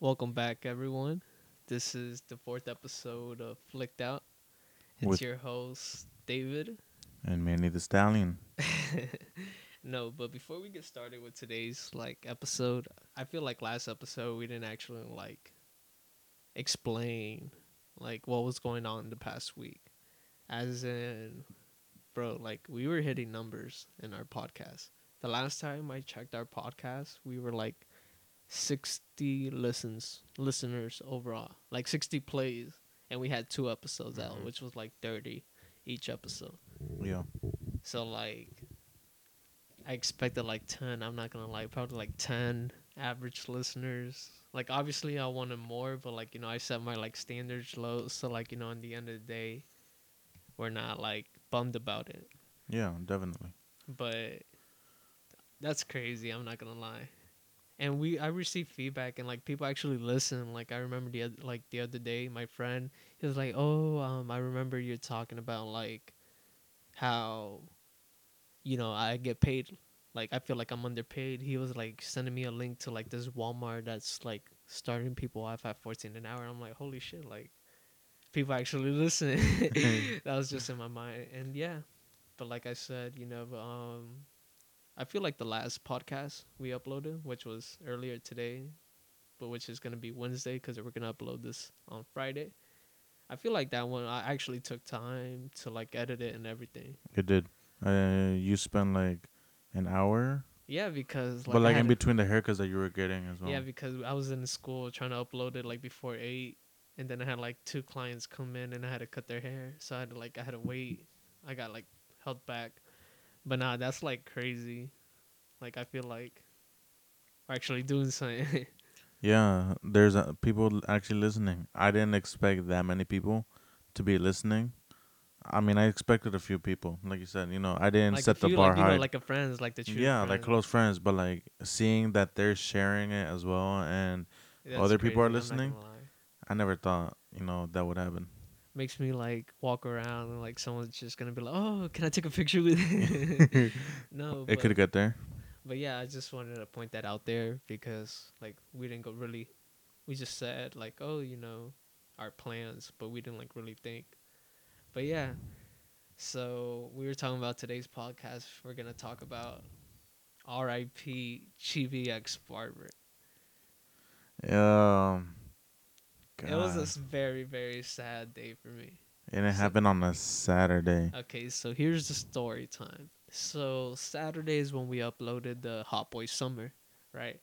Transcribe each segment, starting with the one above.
Welcome back, everyone. This is the fourth episode of Flicked Out. It's With- your host, David. and Manny the Stallion. no, but before we get started with today's like episode, I feel like last episode we didn't actually like explain like what was going on the past week. As in, bro, like we were hitting numbers in our podcast. The last time I checked our podcast, we were like 60 listens listeners overall like 60 plays and we had two episodes out Mhm. which was like 30 each episode Yeah. so like i expected like 10 i'm not gonna lie probably like 10 average listeners like obviously i wanted more but like you know i set my like standards low so like you know in the end of the day we're not like bummed about it Yeah, definitely. but that's crazy. I'm not gonna lie. And we, I received feedback, and like people actually listen. Like I remember the oth- like the other day, my friend he was like, "Oh, um, I remember you talking about like how, you know, I get paid. Like I feel like I'm underpaid." He was like sending me a link to like this Walmart that's like starting people off at 14 an hour. I'm like, "Holy shit!" Like people actually listen. that was just in my mind, and yeah. But like I said, you know, um, I feel like the last podcast we uploaded, which was earlier today, but which is gonna be Wednesday because we're gonna upload this on Friday. I feel like that one I actually took time to like edit it and everything. It did. Uh, you spent like an hour, Yeah, because like, but like in between the haircuts that you were getting as well. Yeah, because I was in school trying to upload it like before eight, and then I had like two clients come in and I had to cut their hair, so I had to like I had to wait. I got like held back, but nah, that's like crazy. Like I feel like we're actually doing something. yeah, there's uh, people actually listening. I didn't expect that many people to be listening. I mean, I expected a few people, like you said. You know, I didn't like set a the bar like, high. know, like a friends, like the true yeah, like close friends, but like seeing that they're sharing it as well, and That's other people are crazy, I'm not gonna listening? I never thought you know that would happen. Makes me like walk around and like someone's just gonna be like, "Oh, can I take a picture with?" you?" no, it could have got there. But yeah, I just wanted to point that out there because like we didn't go really we just said like, oh, you know, our plans, but we didn't like really think. But yeah. So we were talking about today's podcast. We're gonna talk about R.I.P. Chibi X Barber. Um, It was a very very sad day for me. and it so- happened on a Saturday. Okay, so here's the story time. So Saturday is when we uploaded the Hot Boy Summer, right?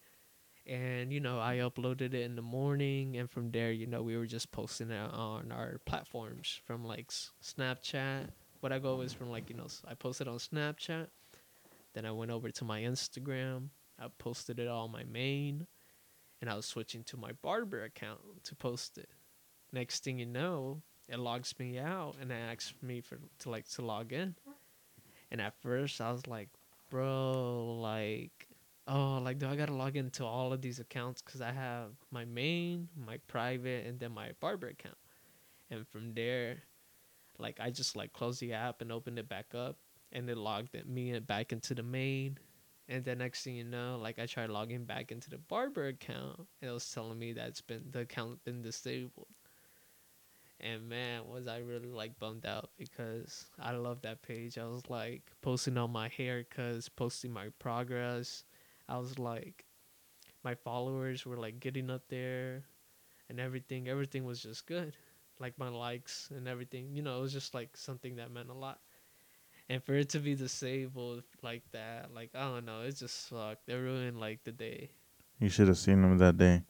And you know, I uploaded it in the morning, and from there, you know, we were just posting it on our platforms from like Snapchat. What I go is from like you know, I posted on Snapchat, then I went over to my Instagram. I posted it on my main, and I was switching to my barber account to post it. Next thing you know, it logs me out and it asks me for to like to log in. And at first I was like, bro, like, oh, like do I gotta log into all of these accounts? Cause I have my main, my private, and then my barber account. And from there, like I just like closed the app and opened it back up, and it logged me back into the main. And then next thing you know, like I tried logging back into the barber account, and it was telling me that it's been the account been disabled. And man, was I really like bummed out because I love that page. I was like posting all my haircuts, posting my progress. I was like, my followers were like getting up there and everything. Everything was just good. Like my likes and everything. You know, it was just like something that meant a lot. And for it to be disabled like that, like, I don't know, it just sucked. It ruined like the day. You should have seen him that day.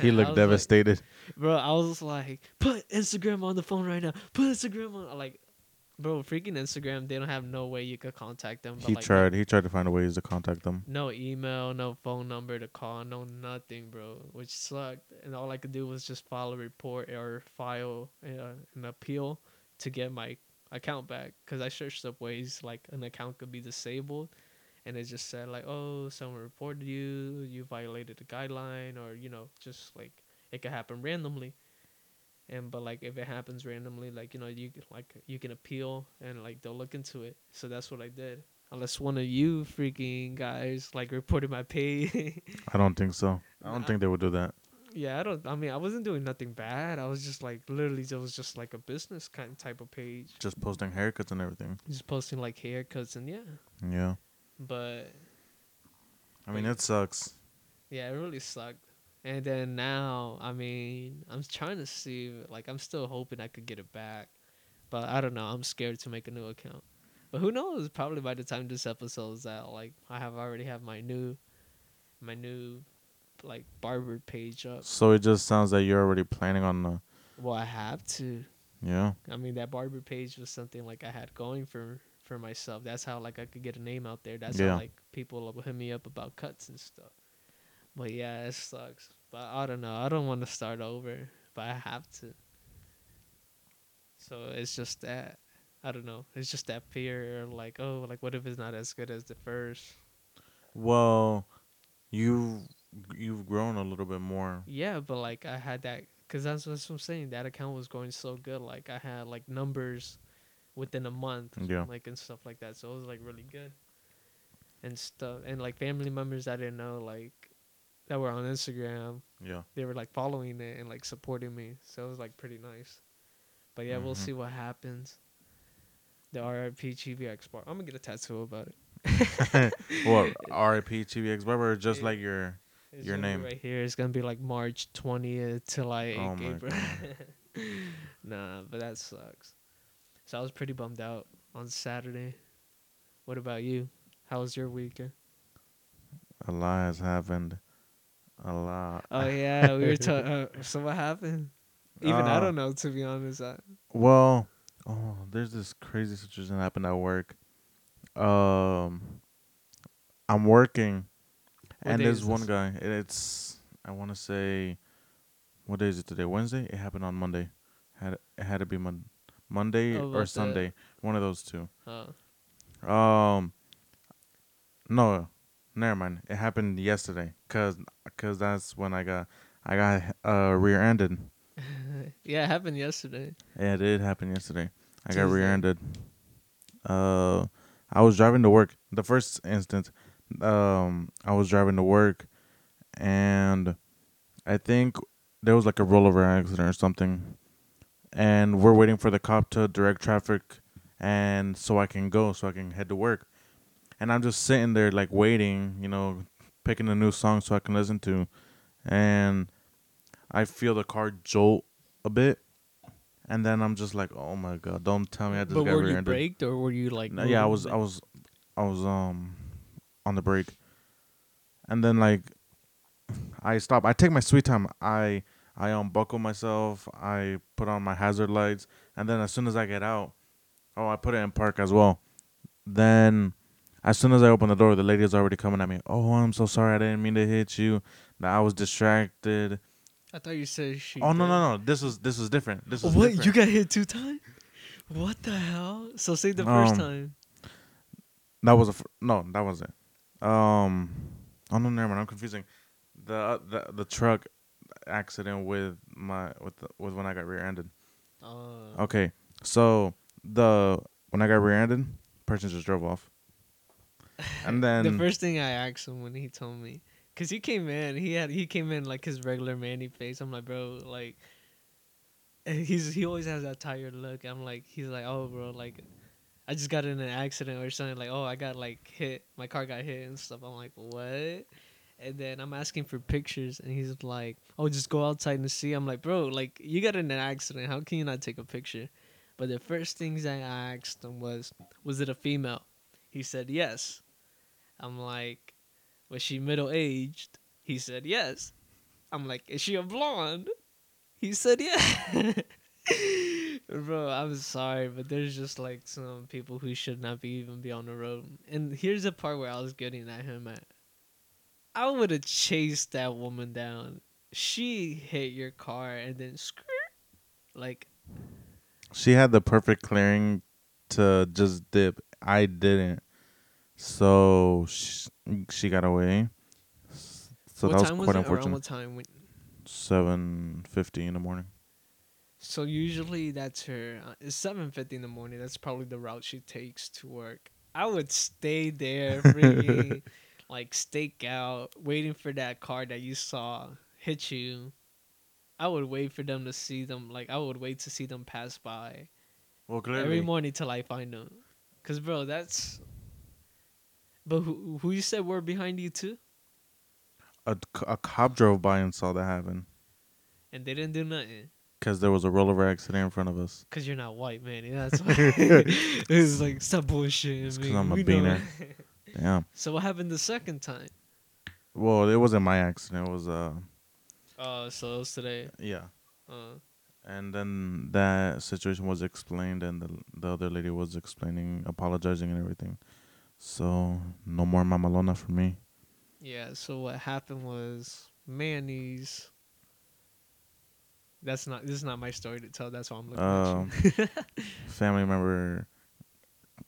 He looked was like- devastated. Bro, I was like, put Instagram on the phone right now. Put Instagram on. Like, bro, freaking Instagram. They don't have no way you could contact them. But he like, tried. He tried to find a ways to contact them. No email, no phone number to call, no nothing, bro. Which sucked. And all I could do was just file a report or file uh, an appeal to get my account back. Cause I searched up ways like an account could be disabled, and it just said like, oh, someone reported you, you violated a guideline, or you know, just like it could happen randomly. And but like if it happens randomly, like you know, you can- like you can appeal and like they'll look into it. So that's what I did. Unless one of you freaking guys like reported my pay. I don't think so. I don't Nah. think they would do that. Yeah, I don't. I mean, I wasn't doing nothing bad. I was just like literally, it was just like a business kind type of page, Just posting haircuts and everything. just posting like haircuts and yeah. Yeah. But I mean, it sucks. yeah, it really sucked. And then now, I mean, I'm trying to see. Like, I'm still hoping I could get it back, but I don't know. I'm scared to make a new account. But who knows? Probably by the time this episode is out, like I have already have my new, my new, like barber page up. So it just sounds like you're already planning on the. Well, I have to. Yeah. I mean, that barber page was something like I had going for for myself. That's how like I could get a name out there. That's Yeah. how like people will hit me up about cuts and stuff. But yeah, it sucks. But I don't know. I don't want to start over, but I have to. So it's just that I don't know. It's just that fear, of like oh, like what if it's not as good as the first? Well, you you've grown a little bit more. Yeah, but like I had that because that's what I'm saying. That account was going so good. Like I had like numbers within a month, Yeah. like and stuff like that. So it was like really good and stuff. And like family members I didn't know, like that were on Instagram, Yeah. they were like following it and like supporting me. So it was like pretty nice. But yeah, we'll Mhm. see what happens. The RIP GVX bar. I'm gonna get a tattoo about it. What? R.I.P. TVX Barber, just Yeah. like your. It's Your name. right here. It's gonna be like March twentieth to like Oh April. nah, but that sucks. So I was pretty bummed out on Saturday. What about you? How was your weekend? A lot has happened. A lot. Oh yeah, we were talking. Uh, so what happened? Even I Uh, don't know to be honest. I, Well, oh, there's this crazy situation that happened at work. Um, I'm working, What and there's one guy. and It's I want to say, what day is it today? Wednesday. It happened on Monday. Had it had to be Mon- Monday Oh, or what the- Sunday. One of those two. uh, Um, no, never mind. It happened yesterday, cause, cause that's when I got I got uh rear-ended. yeah, it happened yesterday. Yeah, it did happen yesterday. I got rear-ended. Uh, I was driving to work. The first instance, um, I was driving to work, and I think there was like a rollover accident or something, and we're waiting for the cop to direct traffic, and so I can go, so I can head to work, and I'm just sitting there like waiting, you know, picking a new song so I can listen to, and I feel the car jolt a bit. And then I'm just like, oh my god! Don't tell me I just But got were you braked or were you like? No, yeah, I was. I was, I was um on the brake, and then like I stop. I take my sweet time. I I unbuckle myself. I put on my hazard lights, and then as soon as I get out, oh, I put it in park as well. Then, as soon as I open the door, the lady is already coming at me. Oh, I'm so sorry. I didn't mean to hit you. That I was distracted. I thought you said she. Oh no no no! This was this was different. This was What different. you got hit two times? What the hell? So say the first Um, time. That was a fr- no. That was it. Um, oh no, never mind. I'm confusing. The uh, the the truck accident with my with the, with when I got rear-ended. Oh. Okay, so the when I got rear-ended, person just drove off. And then the first thing I asked him when he told me, cause he came in, he had he came in like his regular Manny face. I'm like, bro, like, and he's he always has that tired look. I'm like, he's like, oh, bro, like, I just got in an accident or something. Like, oh, I got like hit, my car got hit and stuff. I'm like, what? And then I'm asking for pictures, and he's like, "Oh, just go outside and see." I'm like, "Bro, like you got in an accident. How can you not take a picture?" But the first things I asked him was, "Was it a female?" He said, "Yes." I'm like, "Was she middle aged?" He said, "Yes." I'm like, "Is she a blonde?" He said, "Yeah." Bro, I'm sorry, but there's just like some people who should not be even be on the road. And here's the part where I was getting at him at. I would have chased that woman down. She hit your car and then skirt. Like, she had the perfect clearing to just dip. I didn't, so she, she got away. So what that time was was quite it? Around unfortunate. what time? When, Seven fifty in the morning. So usually that's her. Uh, it's seven fifty in the morning. That's probably the route she takes to work. I would stay there, freaking like stake out, waiting for that car that you saw hit you, I would wait for them to see them. Like I would wait to see them pass by Well, clearly. every morning till I find them. Cause bro, that's. But who who you said were behind you too, a, a cop drove by and saw that happen and they didn't do nothing. Because there was a rollover accident in front of us. Cause you're not white, man. That's why. it's like stop bullshit. It's 'cause I'm a beaner. Damn. so what happened the second time? Well, it wasn't my accident. It was uh, Oh, so it was today. yeah. Uh, And then that situation was explained, and the the other lady was explaining, apologizing, and everything. So no more mamalona for me. yeah. So what happened was Manny's. That's not. This is not my story to tell. That's why I'm looking Um, at you. Family member,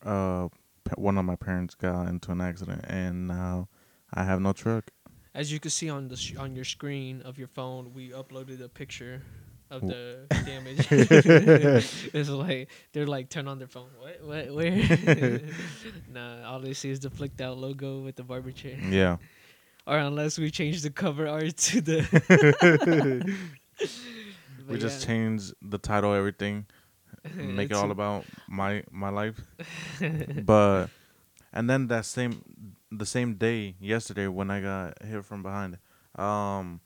uh, one of my parents got into an accident, and now I have no truck. As you can see on the sh- on your screen of your phone, we uploaded a picture of the damage. it's like they're like turn on their phone. What? What? Where? nah, all they see is the flicked out logo with the barber chair. Yeah, Or unless we change the cover art to the. We But just change the title, everything, make it all about my my life. but and then that same the same day yesterday when I got hit from behind, um,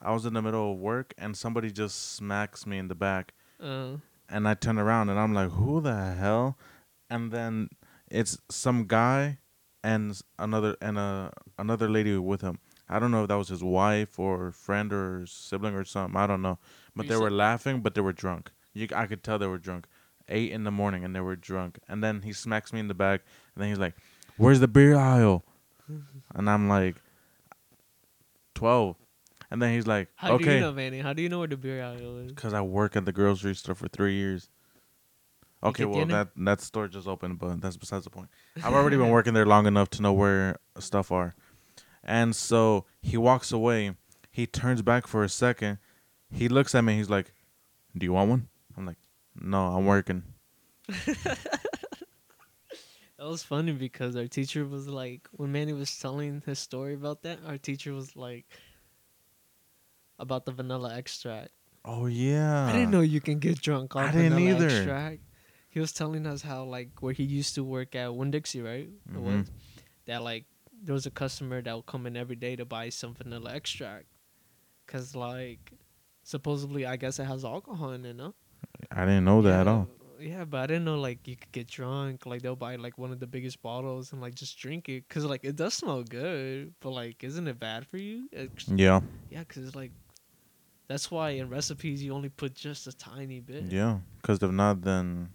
I was in the middle of work and somebody just smacks me in the back, Uh, and I turn around and I'm like, who the hell? And then it's some guy and another and a another lady with him. I don't know if that was his wife or friend or sibling or something. I don't know, but You they said- were laughing, but they were drunk. You, I could tell they were drunk. Eight in the morning and they were drunk. And then he smacks me in the back, and then he's like, "Where's the beer aisle?" and I'm like, 12. And then he's like, how do you know, Manny? How do you know where the beer aisle is? Because I work at the grocery store for three years. Okay, well tiene? that that store just opened, but that's besides the point. I've already been working there long enough to know where stuff are, and so he walks away. He turns back for a second. He looks at me. He's like, "Do you want one?" I'm like, "No, I'm working." That was funny because our teacher was like, when Manny was telling his story about that, our teacher was like, about the vanilla extract. Oh yeah. I didn't know you can get drunk on I didn't vanilla either. extract. He was telling us how like where he used to work at Winn Dixie, right? It mm-hmm. was that like there was a customer that would come in every day to buy some vanilla extract, cause like supposedly I guess it has alcohol in it, no? I didn't know that at all. Yeah, but I didn't know like you could get drunk. Like they'll buy like one of the biggest bottles and like just drink it, cause like it does smell good, but like isn't it bad for you? It's- Yeah, yeah, cause it's like that's why in recipes you only put just a tiny bit. yeah. Because if not, then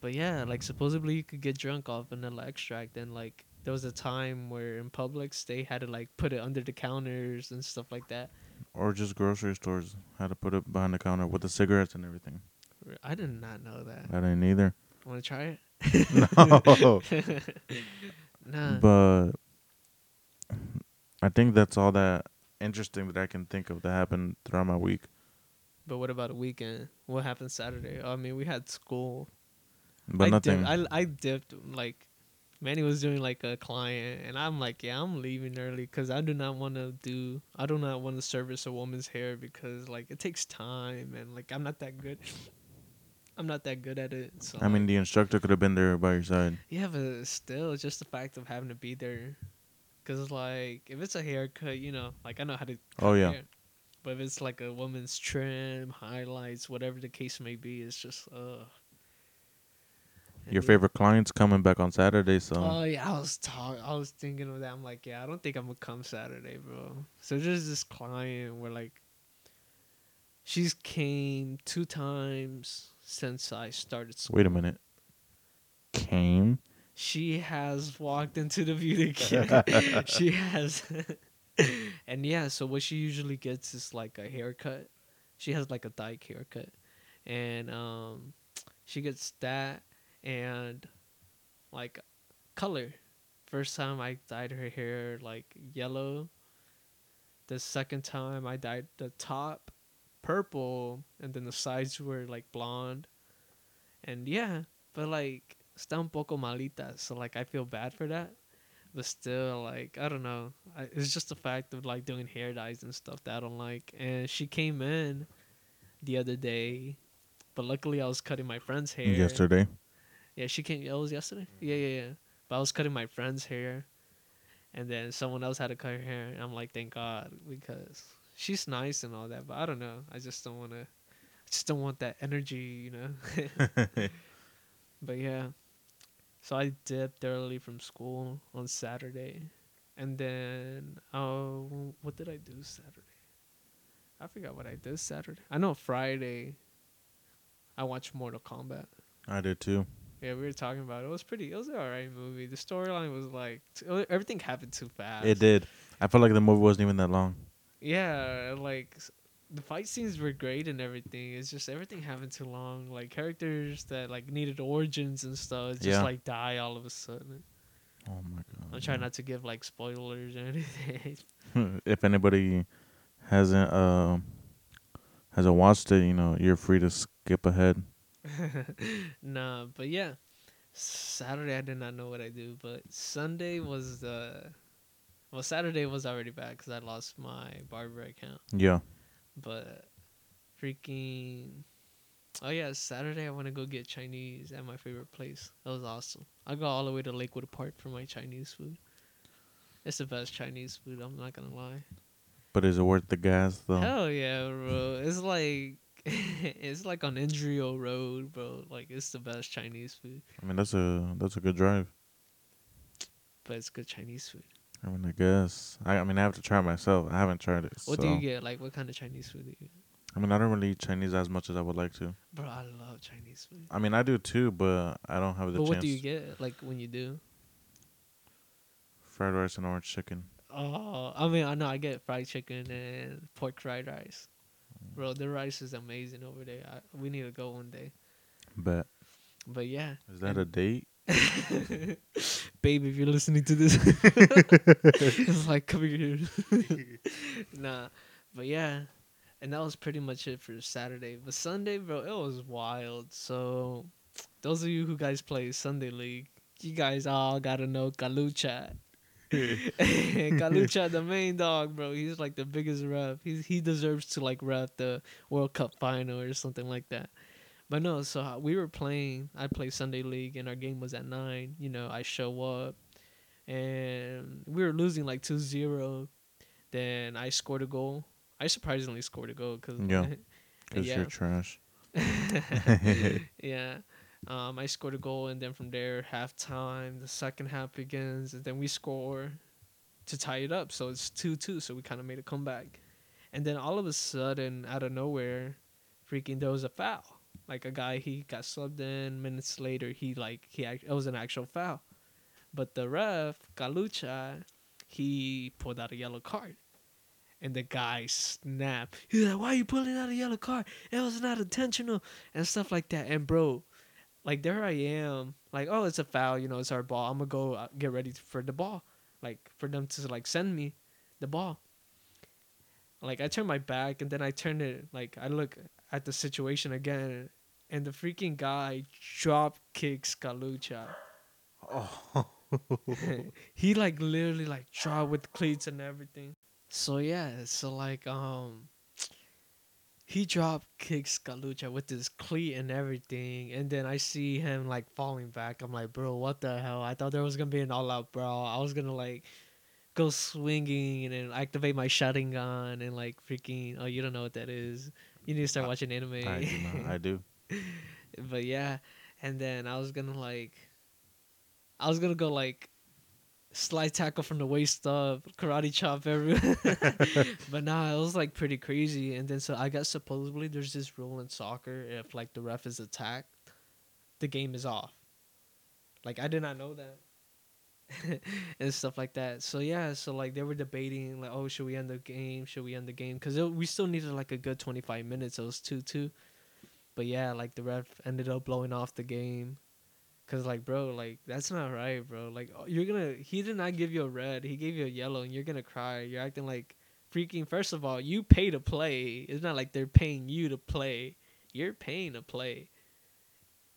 But yeah, like supposedly you could get drunk off vanilla extract, and like there was a time where in Publix they had to like put it under the counters and stuff like that. or just grocery stores had to put it behind the counter with the cigarettes and everything. I did not know that. I didn't either. Want to try it? No. nah. but I think that's all that interesting that I can think of that happened throughout my week. But what about a weekend? What happened Saturday? I mean, we had school. But I nothing. Dipped, I I dipped like Manny was doing like a client, and I'm like, yeah, I'm leaving early because I do not want to do. I do not want to service a woman's hair because like it takes time and like I'm not that good. I'm not that good at it. So I mean, the instructor could have been there by your side. yeah, but still, it's just the fact of having to be there. Cause like if it's a haircut, you know, like I know how to. Oh, yeah. hair. But if it's like a woman's trim, highlights, whatever the case may be, it's just uh. Your favorite client's coming back on Saturday, so Oh yeah, I was talk. I was thinking of that. I'm like, yeah, I don't think I'm gonna come Saturday, bro. So there's this client where like, she's came two times since I started school. wait a minute. Came? She has walked into the beauty she has, and yeah. So what she usually gets is like a haircut. She has like a dyke haircut, and um, she gets that and like color. First time I dyed her hair like yellow. The second time I dyed the top purple, and then the sides were like blonde. And yeah, but like está un poco malita, so like I feel bad for that. but still, like I don't know. I, it's just the fact of like doing hair dyes and stuff that I don't like. And she came in the other day, but luckily I was cutting my friend's hair. Yesterday. Yeah, she came. Oh, it was yesterday. Mm-hmm. Yeah, yeah, yeah. But I was cutting my friend's hair, and then someone else had to cut her hair. And I'm like, thank God, because she's nice and all that. But I don't know. I just don't want to. I just don't want that energy, you know. but yeah, so I dipped early from school on Saturday, and then oh, what did I do Saturday? I forgot what I did Saturday. I know Friday. I watched Mortal Kombat. I did too. Yeah, we were talking about it. It was pretty. It was an alright movie. The storyline was like t- everything happened too fast. It did. I felt like the movie wasn't even that long. Yeah, like the fight scenes were great and everything. It's just everything happened too long. Like characters that like needed origins and stuff, just Yeah. like die all of a sudden. Oh my god. I'm trying not to give like spoilers or anything. if anybody hasn't uh, hasn't watched it, you know, you're free to skip ahead. nah, but yeah. Saturday I did not know what I do, but Sunday was the well Saturday was already bad because I lost my barber account. Yeah. But freaking oh yeah, Saturday I want to go get Chinese at my favorite place. That was awesome. I go all the way to Lakewood Park for my Chinese food. It's the best Chinese food. I'm not gonna lie. But is it worth the gas though? Hell yeah, bro. It's like it's like on Indrio Road, bro. Like it's the best Chinese food, I mean, that's a that's a good drive. but it's good Chinese food. I mean, I guess. I, I mean, I have to try it myself. I haven't tried it. What so. do you get? Like what kind of Chinese food do you get? I mean, I don't really eat Chinese as much as I would like to. Bro, I love Chinese food. I mean, I do too, but I don't have the But chance. what do you get? Like when you do? Fried rice and orange chicken. Oh, I mean, I know I get fried chicken and pork fried rice. Bro, the rice is amazing over there. I, we need to go one day. Bet. But yeah, Is that a date? babe, if you're listening to this, it's like come here. nah, but yeah, and that was pretty much it for Saturday. But Sunday, bro, it was wild. So, those of you who guys play Sunday League, you guys all gotta know Kalucha. Kalucha, the main dog, bro. He's like the biggest ref. He's he deserves to like ref the World Cup final or something like that. But no, so uh, we were playing. I played Sunday League, and our game was at nine. You know, I show up, and we were losing like 2-0. Then I scored a goal. I surprisingly scored a goal because Yeah. Because Yeah. you're trash. yeah. Um, I scored a goal, and then from there, halftime, the second half begins, and then we score to tie it up. So it's 2 2. So we kind of made a comeback. And then all of a sudden, out of nowhere, freaking, there was a foul. Like a guy, he got subbed in. Minutes later, he, like, he act- it was an actual foul. But the ref, Galucha, he pulled out a yellow card. And the guy snapped. He's like, "Why are you pulling out a yellow card? It was not intentional and stuff like that." And bro, like there I am, like, "Oh, it's a foul. You know, it's our ball. I'm gonna go uh, get ready for the ball, like for them to like send me the ball." Like I turn my back and then I turn it like I look at the situation again, and the freaking guy drop kicks Galucha. Oh. he like literally like drop with cleats and everything. So yeah, so like um he drop kicks Galucha with his cleat and everything, and then I see him like falling back. I'm like, bro, what the hell? I thought there was gonna be an all out brawl. I was gonna like go swinging and then activate my shotting gun and like freaking. Oh, you don't know what that is. You need to start I- watching anime. I do. Not. I do. but yeah, and then I was gonna like, I was gonna go like, slide tackle from the waist up, karate chop everywhere. but nah, it was like pretty crazy. And then so I guess supposedly there's this rule in soccer if like the ref is attacked, the game is off. Like I did not know that. and stuff like that. So yeah, so like they were debating like, oh, should we end the game? Should we end the game? Because we still needed like a good twenty five minutes. It was two two. But yeah, like the ref ended up blowing off the game. Cause like, bro, like that's not right, bro. Like oh, you're gonna, he did not give you a red. He gave you a yellow, and you're gonna cry. You're acting like freaking. First of all, you pay to play. It's not like they're paying you to play. You're paying to play.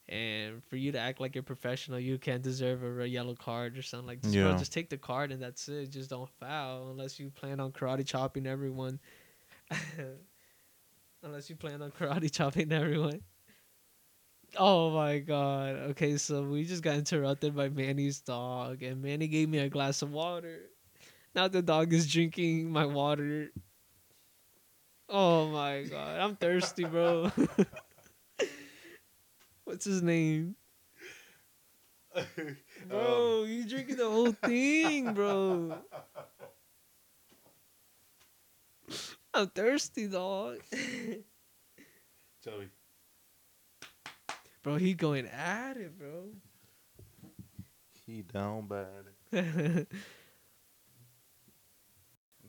And for you to act like you're professional, you can't deserve a, a yellow card or something like. Just, bro, just take the card and that's it. Just don't foul unless you plan on karate chopping everyone. unless you plan on karate chopping everyone. Oh my god. Okay, so we just got interrupted by Manny's dog, and Manny gave me a glass of water. Now the dog is drinking my water. Oh my god. I'm thirsty, bro. What's his name? Bro, um. you drinking the whole thing, bro. I'm thirsty, dog. Joey. Bro, he going at it, bro. He down bad.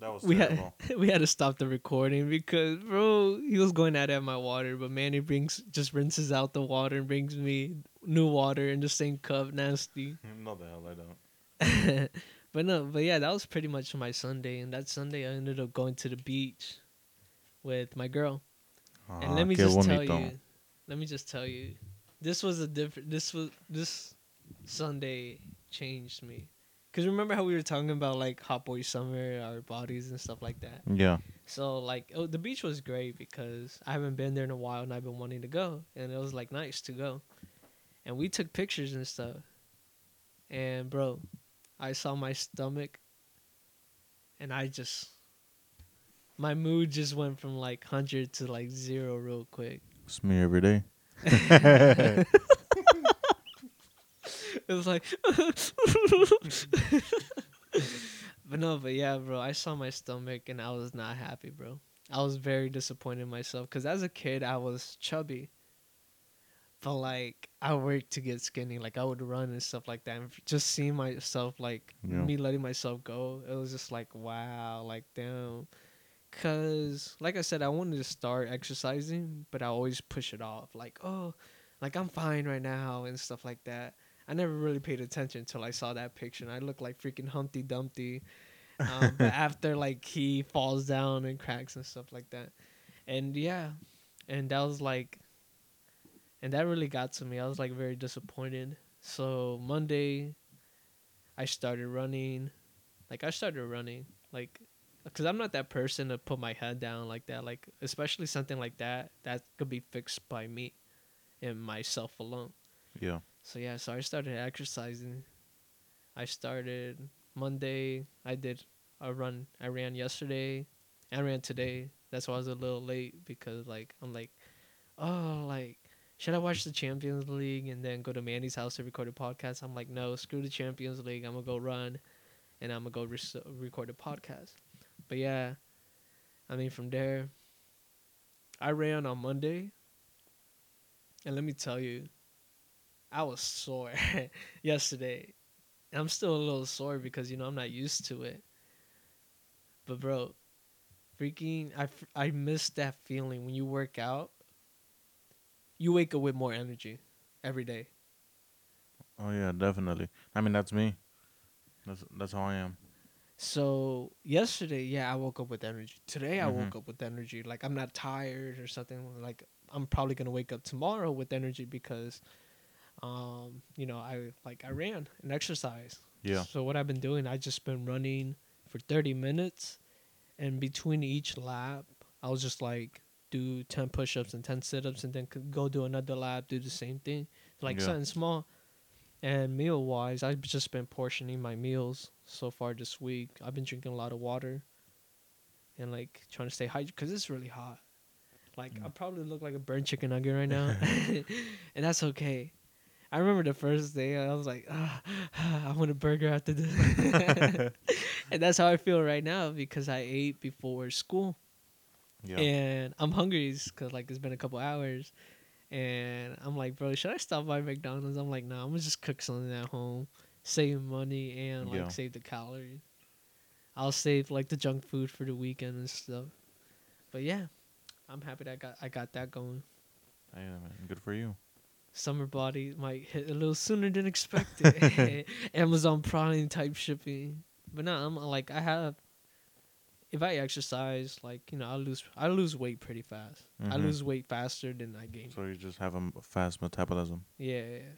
That was we terrible. had we had to stop the recording because bro, he was going at it at my water, but Manny brings just rinses out the water and brings me new water in the same cup, nasty. no, the hell I don't. but no, but yeah, that was pretty much my Sunday, and that Sunday I ended up going to the beach with my girl. Ah, And let me just tell you, let me just tell you, this was a different. This was this Sunday changed me. Cause remember how we were talking about like hot boy summer, our bodies and stuff like that. Yeah. So like, oh, the beach was great because I haven't been there in a while and I've been wanting to go, and it was like nice to go. And we took pictures and stuff. And bro, I saw my stomach, and I just, my mood just went from like hundred to like zero real quick. It's me every day. it was like but no but yeah bro i saw my stomach and i was not happy bro. I was very disappointed in myself because as a kid i was chubby. But like i worked to get skinny like i would run and stuff like that. And just seeing myself like Yeah. me letting myself go it was just like wow like damn Cause, like I said, I wanted to start exercising, but I always push it off. Like, oh, like I'm fine right now and stuff like that. I never really paid attention until I saw that picture, and I looked like freaking Humpty Dumpty. Um, but after like he falls down and cracks and stuff like that, and yeah, and that was like, and that really got to me. I was like very disappointed. So Monday, I started running, like I started running, like because I'm not that person to put my head down like that. Like especially something like that that could be fixed by me and myself alone. Yeah. So yeah, so I started exercising. I started Monday. I did a run. I ran yesterday. I ran today. That's why I was a little late because like I'm like, oh like should I watch the Champions League and then go to Mandy's house to record a podcast? I'm like, no, screw the Champions League. I'm gonna go run, and I'm gonna go res- record a podcast. But yeah, I mean from there, I ran on Monday, and let me tell you, I was sore yesterday. I'm still a little sore because you know I'm not used to it. But bro, freaking I, I miss that feeling when you work out. You wake up with more energy every day. Oh yeah, definitely. I mean, that's me. That's that's how I am. So yesterday, yeah, I woke up with energy. Today, I Mhm. woke up with energy. Like I'm not tired or something. Like I'm probably gonna wake up tomorrow with energy because, um, you know, I like I ran and exercised. Yeah. So what I've been doing, I just been running for 30 minutes, and between each lap, I was just like do 10 push-ups and 10 sit-ups, and then go do another lap, do the same thing, like Yeah. something small. And meal-wise, I've just been portioning my meals so far this week. I've been drinking a lot of water, and like trying to stay hydrated because it's really hot. Like I Mm. probably look like a burnt chicken nugget right now, and that's okay. I remember the first day I was like, I want a burger after this, and that's how I feel right now because I ate before school Yeah. and I'm hungry because like it's been a couple hours, and I'm like, bro, should I stop by McDonald's? I'm like, nah, I'm gonna just cook something at home, save money and like Yeah. save the calories. I'll save like the junk food for the weekend and stuff. But yeah, I'm happy that I got I got that going. yeah, man. Good for you. Summer body might hit a little sooner than expected. Amazon Prime type shipping, but no, I'm like I have if I exercise, like you know, I lose I lose weight pretty fast. I Mhm. lose weight faster than I gain. So you just have a fast metabolism. Yeah, yeah, yeah.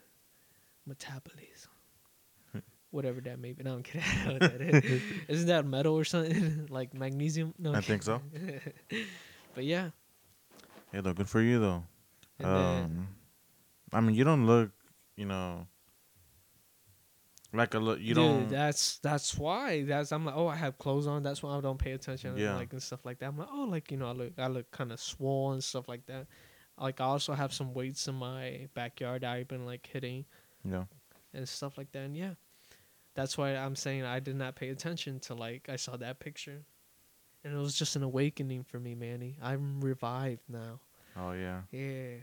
metabolism, whatever that may be. No, I'm kidding. I don't know what that is. Isn't that metal or something like magnesium? No, I think so. but yeah, Hey, though, good for you though. and Um, then I mean, you don't look, you know, like a look. You Dude, don't. that's that's why. That's I'm like, oh, I have clothes on. That's why I don't pay attention. Yeah. like and stuff like that. I'm like, oh, like you know, I look I look kind of swole and stuff like that. Like I also have some weights in my backyard that I've been like hitting yeah. and stuff like that. And yeah, that's why I'm saying I did not pay attention to like I saw that picture, and it was just an awakening for me, Manny. I'm revived now. Oh yeah. Yeah,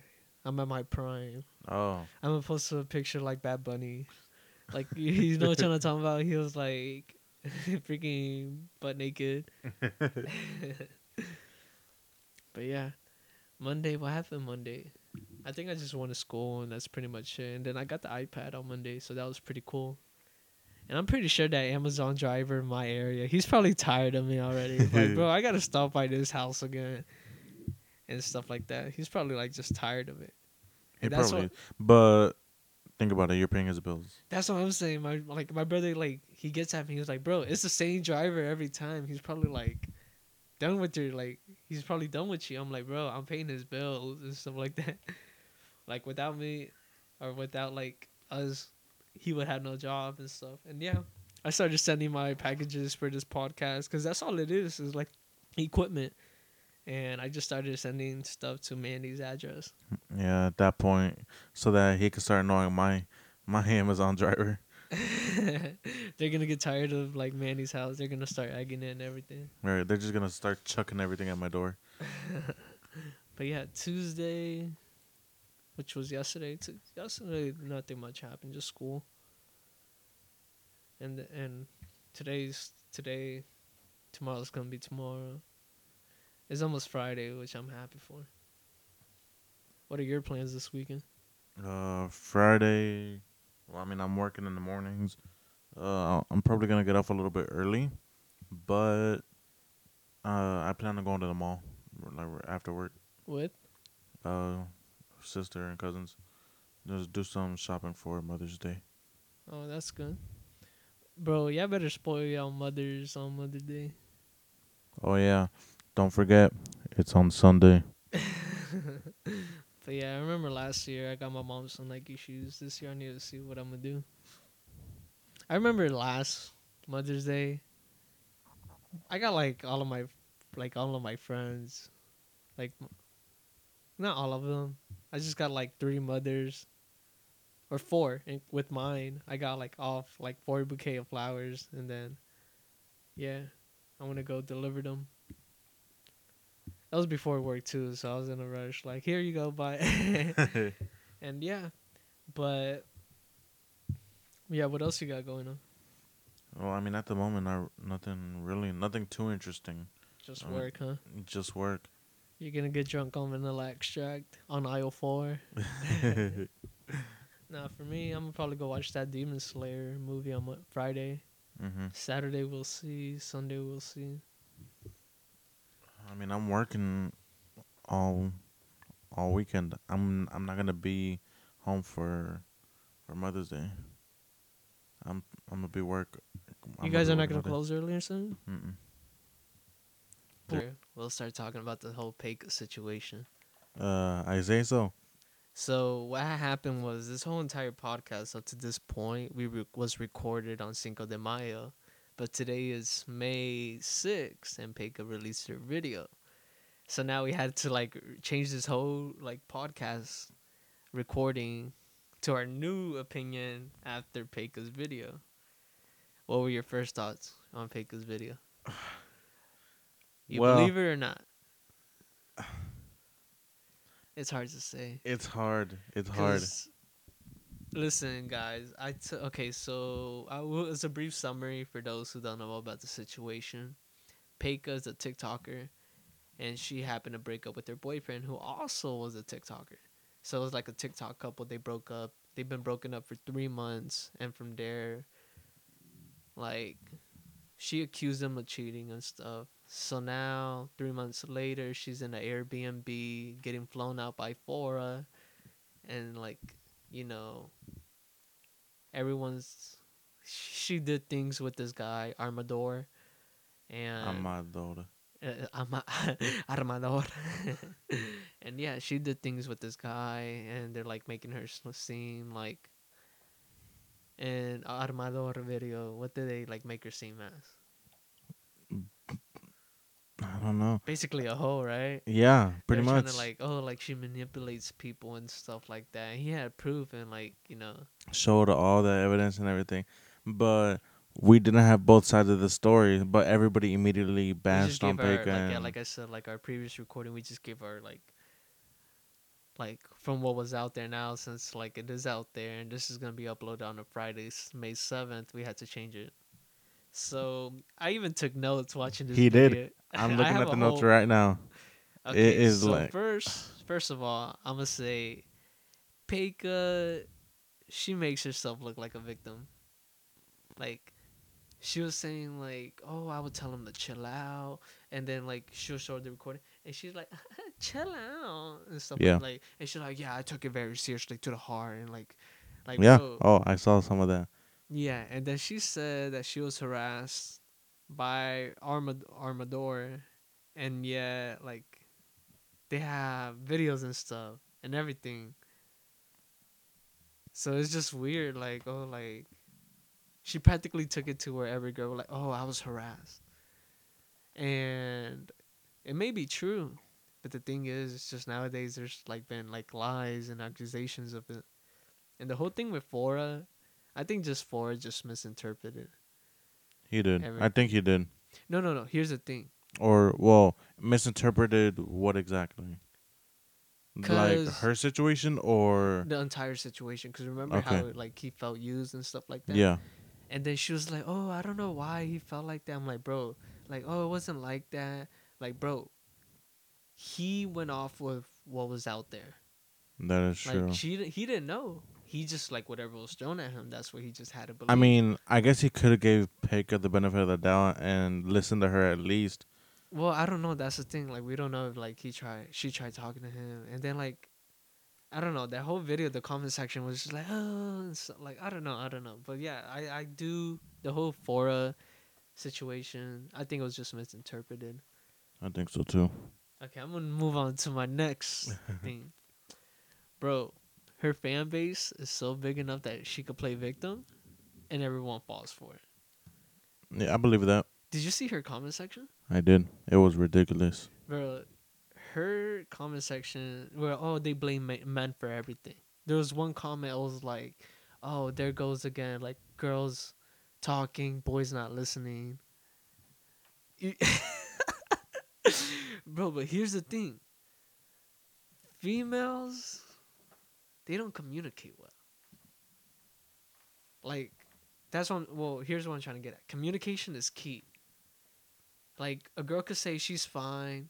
I'm at my prime. Oh. I'm gonna post a picture like Bad Bunny. Like you- know what I'm talking about? He was like freaking butt naked. but yeah. Monday, what happened Monday? I think I just went to school and that's pretty much it. And then I got the iPad on Monday, so that was pretty cool. And I'm pretty sure that Amazon driver in my area, he's probably tired of me already. Like, bro, I gotta stop by this house again. And stuff like that. He's probably like just tired of it. He And that's probably. what- But think about it. You're paying his bills. That's what I'm saying. My like my brother like he gets at me. He was like, "Bro, it's the same driver every time." He's probably like done with your like. He's probably done with you. I'm like, bro, I'm paying his bills and stuff like that. like without me, or without like us, he would have no job and stuff. And yeah, I started sending my packages for this podcast because that's all it is. Is like equipment. And I just started sending stuff to Mandy's address. Yeah, at that point, so that he could start knowing my my Amazon driver. They're gonna get tired of like Mandy's house. They're gonna start egging it and everything. Right, they're just gonna start chucking everything at my door. But yeah, Tuesday, which was yesterday. T- yesterday, nothing much happened. Just school. And and today's today. Tomorrow's gonna be tomorrow. It's almost Friday, which I'm happy for. What are your plans this weekend? Uh, Friday. Well, I mean, I'm working in the mornings. Uh, I'm probably gonna get off a little bit early, but uh, I plan on going to the mall, like after work. With Uh, sister and cousins, just do some shopping for Mother's Day. oh, that's good, bro. Y'all better spoil y'all mothers on Mother's Day. Oh yeah, don't forget, it's on Sunday. But yeah, I remember last year I got my mom some Nike shoes. This year I need to see what I'm gonna do. I remember last Mother's Day, I got like all of my, like all of my friends, like, not all of them. I just got like three mothers, or four, and with mine I got like off like four bouquet of flowers, and then, yeah, i'm gonna go deliver them. That was before work too, so I was in a rush. Like, here you go, bye. and yeah, but yeah, what else you got going on? well, I mean, at the moment, I nothing really, nothing too interesting. Just Um, work, huh? Just work. You're gonna get drunk on vanilla extract on aisle four. Nah, for me, I'm gonna probably go watch that Demon Slayer movie on Friday. hmm Saturday we'll see. Sunday we'll see. I mean, I'm working all all weekend. I'm I'm not gonna be home for for Mother's Day. I'm I'm gonna be work. I'm you guys are not gonna all day. close early or something? Mm-mm. Here, We'll start talking about the whole Peka situation. Uh, I say so. So what happened was this whole entire podcast up to this point we re- was recorded on Cinco de Mayo, but today is May sixth and Peka released her video. So now we had to like change this whole like podcast recording to our new opinion after Peka's video. What were your first thoughts on Peka's video? You Well- believe it or not? It's hard to say. It's hard. It's hard. Listen, guys. I t- okay. So I will. It's a brief summary for those who don't know about the situation. Peka is a TikToker, and she happened to break up with her boyfriend, who also was a TikToker. So it was like a TikTok couple. They broke up. They've been broken up for three months, and from there, like, she accused him of cheating and stuff. So now, three months later, she's in an Airbnb, getting flown out by Fora, and like, you know, everyone's. She did things with this guy Armador, and Amador. uh, Ama- Armador. and yeah, she did things with this guy, and they're like making her seem like. In Armador video, what did they like make her seem as? I don't know. Basically a hoe, right? Yeah, pretty They're much. Like, oh, like she manipulates people and stuff like that. He had proof and like, you know, Showed all the evidence and everything, but we didn't have both sides of the story. But everybody immediately bashed on Peka. like, yeah, like I said, like our previous recording, we just gave our like, like from what was out there now, since like it is out there and this is gonna be uploaded on a Friday, May seventh. We had to change it. So I even took notes watching this. He did. I'm looking at the notes whole- right now. Okay, is so like- first, first of all, I'm gonna say, Peka, she makes herself look like a victim. Like, she was saying like, "Oh, I would tell him to chill out," and then like she'll show the recording, and she's like, "Chill out" and stuff. Yeah. Like, like, and she's like, "Yeah, I took it very seriously to the heart," and like, like, Yeah. bro, Oh, I saw some of that. yeah, and then she said that she was harassed by Armad- Armador, and yeah, like they have videos and stuff and everything. So it's just weird, like oh, like she practically took it to where every girl like, oh, I was harassed, and it may be true, but the thing is, it's just nowadays there's like been like lies and accusations of it, and the whole thing with Fora, I think just Fora just misinterpreted. He did. Every- I think he did. No, no, no. Here's the thing. Or well, misinterpreted what exactly? Like her situation or The entire situation, because remember Okay. how like he felt used and stuff like that. yeah. And then she was like, "Oh, I don't know why he felt like that." I'm like, "Bro, like, oh, it wasn't like that. Like, bro, he went off with what was out there. That is Like, true. she he didn't know. He just like whatever was thrown at him. That's what he just had to believe. I mean, I guess he could have gave Peka the benefit of the doubt and listened to her at least. well, I don't know. That's the thing. Like, we don't know if like he tried, she tried talking to him, and then like, I don't know. That whole video, the comment section was just like, oh, so, like I don't know, I don't know. But yeah, I I do the whole Fora situation. I think it was just misinterpreted. I think so too. Okay, I'm gonna move on to my next thing, bro. Her fan base is so big enough that she could play victim, and everyone falls for it. Yeah, I believe that. Did you see her comment section? I did. It was ridiculous. bro, her comment section where oh they blame men for everything. There was one comment that was like, "Oh, there goes again, like girls talking, boys not listening." Bro, but here's the thing: females, they don't communicate well. Like, that's what. Well, here's what I'm trying to get at. Communication is key. Like a girl could say she's fine,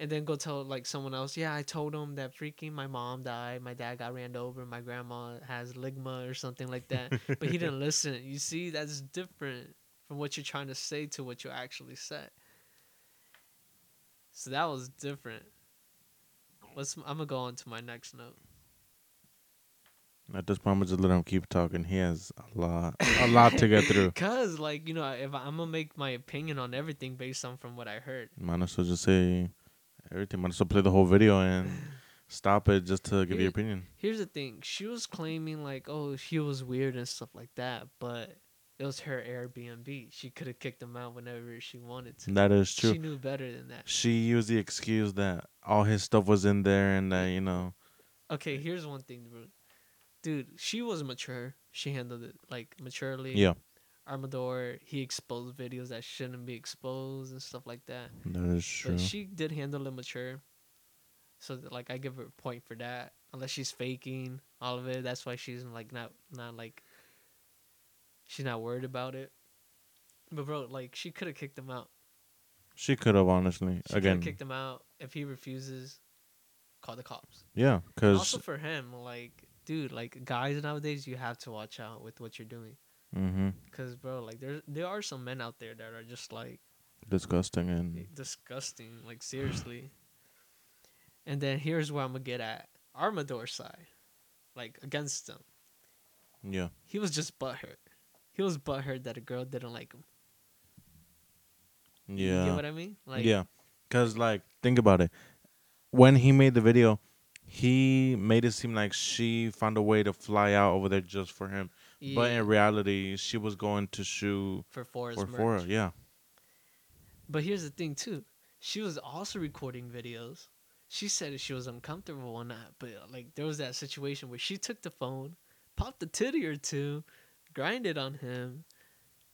and then go tell like someone else, yeah, I told him that freaking my mom died, my dad got ran over, my grandma has ligma or something like that, but he didn't listen. You see, that's different from what you're trying to say to what you actually said. So that was different. Let's. I'm gonna go on to my next note. At this point, I'm just let him keep talking. He has a lot, a lot to get through. Cause like you know, if I'm gonna make my opinion on everything based on from what I heard. Might as well just say everything. Might as well play the whole video and stop it just to give Here- your opinion. Here's the thing: she was claiming like, oh, she was weird and stuff like that, but it was her Airbnb. She could have kicked him out whenever she wanted to. That is true. She knew better than that. She used the excuse that all his stuff was in there and that you know. Okay, here's one thing, bro. Dude, she was mature. She handled it like maturely. Yeah, Armador, he exposed videos that shouldn't be exposed and stuff like that. that is true. But she did handle it mature. So that, like I give her a point for that. Unless she's faking all of it, that's why she's like not not like she's not worried about it. But bro, like she could have kicked him out. She could have honestly She again. kicked him out if he refuses. Call the cops. Yeah, because also for him, like dude, like guys nowadays, you have to watch out with what you're doing. mm-hmm, Cause bro, like there there are some men out there that are just like disgusting and disgusting. Like seriously. And then here's where I'm gonna get at Armador's side, like against them. yeah. He was just butthurt. He was butthurt that a girl didn't like him. Yeah. You get what I mean? Like yeah. Cause like think about it. When he made the video, he made it seem like she found a way to fly out over there just for him. But in reality, she was going to shoot for Forrest for. Fora. Yeah. But here's the thing too. She was also recording videos. She said she was uncomfortable on that, but like there was that situation where she took the phone, popped a titty or two, grinded on him,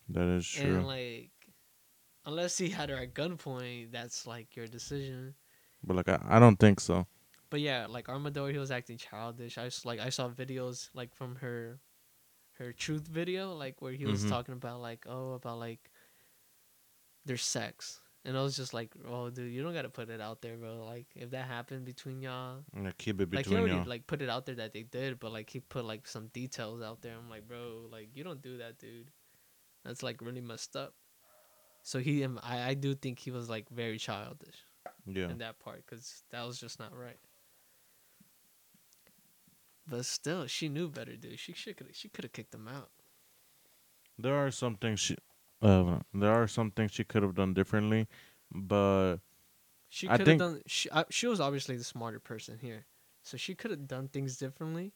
That is true. and like unless he had her at gunpoint, that's like your decision. but like I, I don't think so. But yeah, like Armador, he was acting childish. I s- like I saw videos like from her, her truth video, like where he was Mhm. talking about like oh about like their sex, and I was just like oh dude, you don't gotta put it out there, bro. Like if that happened between y'all, Yeah, keep it between like he already y'all. like put it out there that they did, but like he put like some details out there. I'm like bro, like you don't do that, dude. That's like really messed up. So he, um, I, I do think he was like very childish yeah. in that part because that was just not right. But still, she knew better, dude. She should she could have kicked him out. There are some things she uh, there are some things she could have done differently, but She could have done. She uh, she was obviously the smarter person here, so she could have done things differently.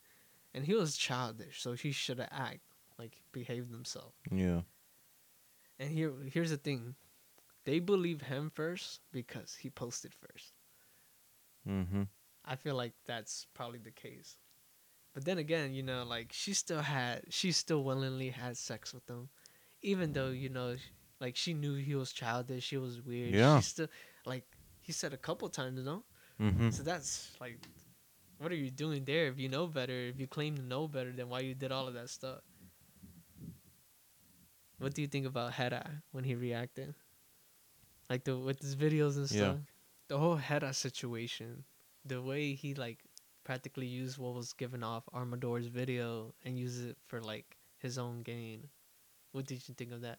And he was childish, so he should have act like behaved himself. yeah. And here here's the thing, they believe him first because he posted first. Mm-hmm. I feel like that's probably the case. But then again, you know, like she still had, she still willingly had sex with him, even though you know, like she knew he was childish, she was weird. Yeah. She still, like he said a couple times, you know. Mm-hmm. So that's like, what are you doing there? If you know better, if you claim to know better, then why you did all of that stuff? What do you think about Hera when he reacted? Like the with his videos and Yeah. stuff. The whole Hera situation, the way he like practically used what was given off Armador's video and use it for like his own gain. What did you think of that?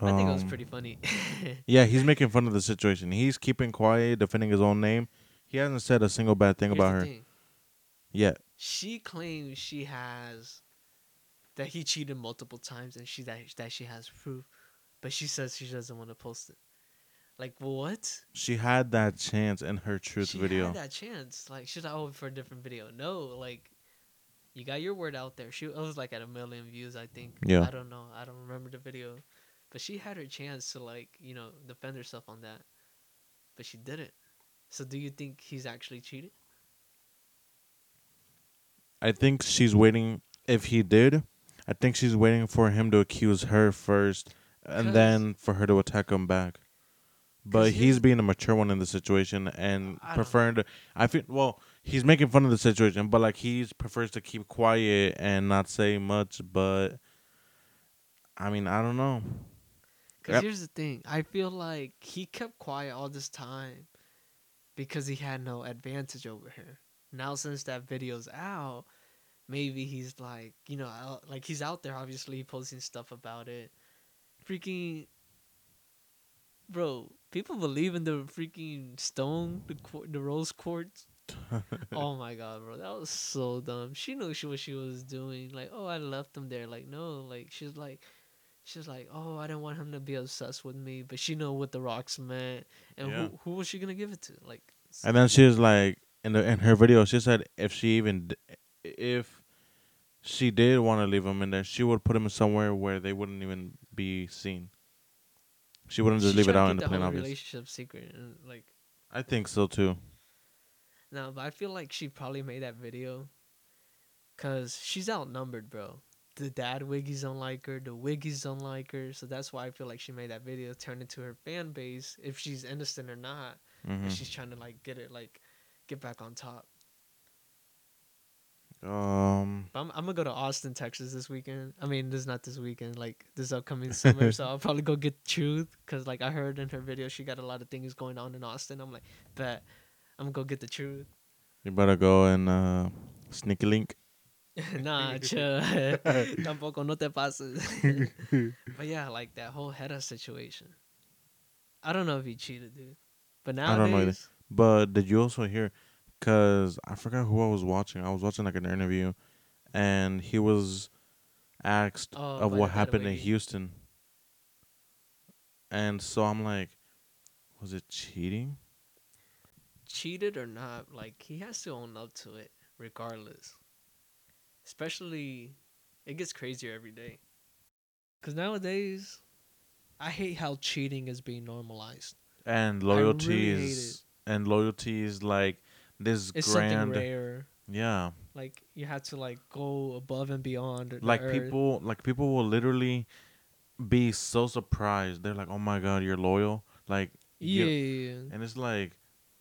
I think it was Um, pretty funny. Yeah, he's making fun of the situation. He's keeping quiet, defending his own name. He hasn't said a single bad thing Here's about her thing. yet. she claims she has that he cheated multiple times and she that, that she has proof but she says she doesn't want to post it like what? She had that chance in her truth she video. had that chance. Like she's like oh for a different video. No like you got your word out there. She it was like at a million views i think. Yeah. i don't know. I don't remember the video. But she had her chance to like you know defend herself on that. But she didn't. So do you think he's actually cheated? I think she's waiting. If he did, I think she's waiting for him to accuse her first, and then for her to attack him back. But he's being a mature one in the situation and I preferring to. I feel well. He's making fun of the situation, but like he prefers to keep quiet and not say much. But I mean, I don't know. Because Yep. here's the thing. I feel like he kept quiet all this time because he had no advantage over her. Now, since that video's out, maybe he's like, you know, out, like he's out there obviously posting stuff about it. Freaking. Bro, people believe in the freaking stone, the, qu- the rose quartz. oh my god, bro, that was so dumb. She knew she what she was doing. Like, oh, I left him there. Like, no, like she's like, she's like, oh, I didn't want him to be obsessed with me, but she know what the rocks meant, and Yeah. who who was she gonna give it to? Like, And then she was like, in the in her video, she said if she even if she did want to leave him in there, she would put him somewhere where they wouldn't even be seen. She wouldn't just leave it out in the the plain obvious. relationship secret, and like, I think so too. no, but I feel like she probably made that video, cause she's outnumbered, bro. The dad Wiggies don't like her. The Wiggies don't like her. So that's why I feel like she made that video, turn into her fan base, if she's innocent or not. hmm and she's trying to like get it like get back on top. Um, But I'm, I'm gonna go to Austin, Texas this weekend. I mean, this is not this weekend, like this upcoming summer. so I'll probably go get Truth because like I heard in her video she got a lot of things going on in Austin. I'm like, bet I'm gonna go get the Truth. you better go and uh, sneaky link. nah, chill. Tampoco no te pases. but yeah, like that whole Hedda situation. I don't know if he cheated, dude. But now I don't know either. But did you also hear? Cause I forgot who I was watching. I was watching like an interview, and he was asked Oh, of what happened in Houston. And so I'm like, was it cheating? cheated or not, like he has to own up to it, regardless. Especially, it gets crazier every day. Cause nowadays, I hate how cheating is being normalized. And loyalty really is and loyalty is like this It's grand. something rare. Yeah, Like you have to like go above and beyond. like earth. people, like people will literally be so surprised. They're like, "Oh my god, you're loyal!" Like, Yeah, yeah, yeah. and it's like,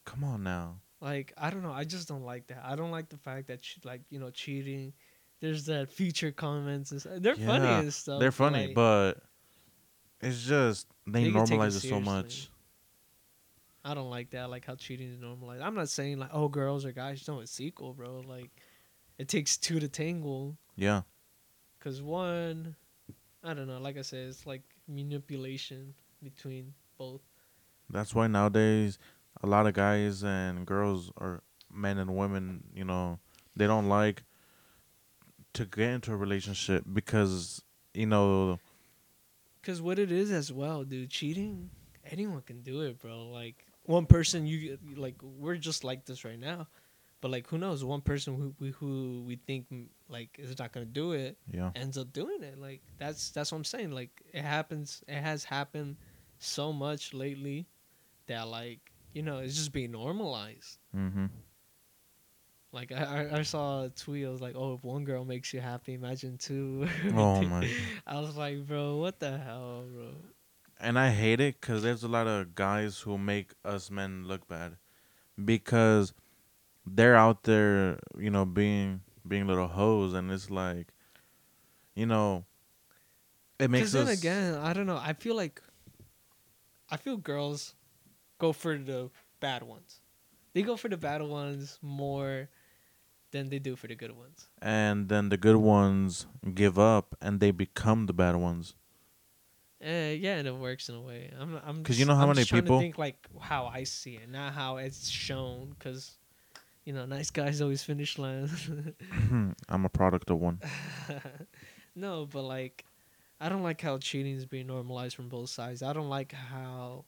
come on now. like I don't know. I just don't like that. I don't like the fact that che- like you know cheating. There's that future comments and stuff. They're funny and stuff. They're funny, like, but it's just they, can it normalize it so much. I don't like that. I like how cheating is normalized. I'm not saying like oh girls or guys. No, it's equal, bro. Like it takes two to tangle. Yeah, Cause one, I don't know. Like I said, it's like manipulation between both. that's why nowadays a lot of guys and girls or men and women, you know, they don't like to get into a relationship because you know Cause what it is as well, dude. Cheating, anyone can do it, bro. Like one person, you like we're just like this right now, but like who knows? One person who we who we think mm, like is not gonna do it yeah ends up doing it. Like that's that's what I'm saying. Like it happens. It has happened so much lately that like you know it's just being normalized. mm-hmm. Like I, I I saw a tweet. I was like, oh, if one girl makes you happy, imagine two. oh my I was like, bro, what the hell, bro? And I hate it because there's a lot of guys who make us men look bad because they're out there, you know, being being little hoes, and it's like, you know, it makes us then again, I don't know. I feel like, I feel girls go for the bad ones. They go for the bad ones more than they do for the good ones. and then the good ones give up and they become the bad ones. Eh, yeah, and it works in a way. I'm, I'm because you know how I'm many people- think like how I see it, not how it's shown. Because, you know, nice guys always finish last. I'm a product of one. no, but like, I don't like how cheating is being normalized from both sides. I don't like how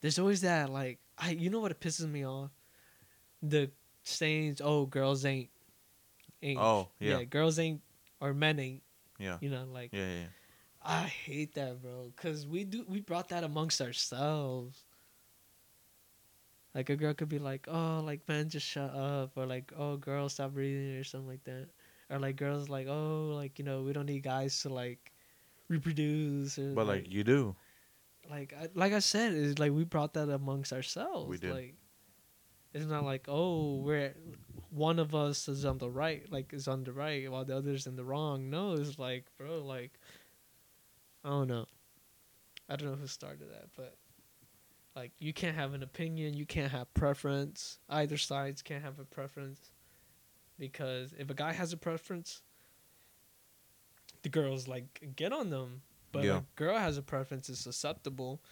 there's always that like I. You know what it pisses me off? The sayings, "Oh, girls ain't." ain't Oh, yeah. girls ain't or men ain't. Yeah. You know, like Yeah, yeah. I hate that, bro. Cause we do we brought that amongst ourselves. Like a girl could be like, "Oh, like man, just shut up," or like, "Oh, girl, stop breathing," or something like that. Or like girls like, "Oh, like you know, we don't need guys to like reproduce." Or, But like you do. like I, like I said, is like we brought that amongst ourselves. We did. Like it's not like oh we're one of us is on the right, like is on the right while the other's in the wrong. No, it's like bro, like I don't know. I don't know who started that, but like you can't have an opinion, you can't have preference. Either sides can't have a preference because if a guy has a preference, the girls like get on them. But Yeah. a girl has a preference, is susceptible,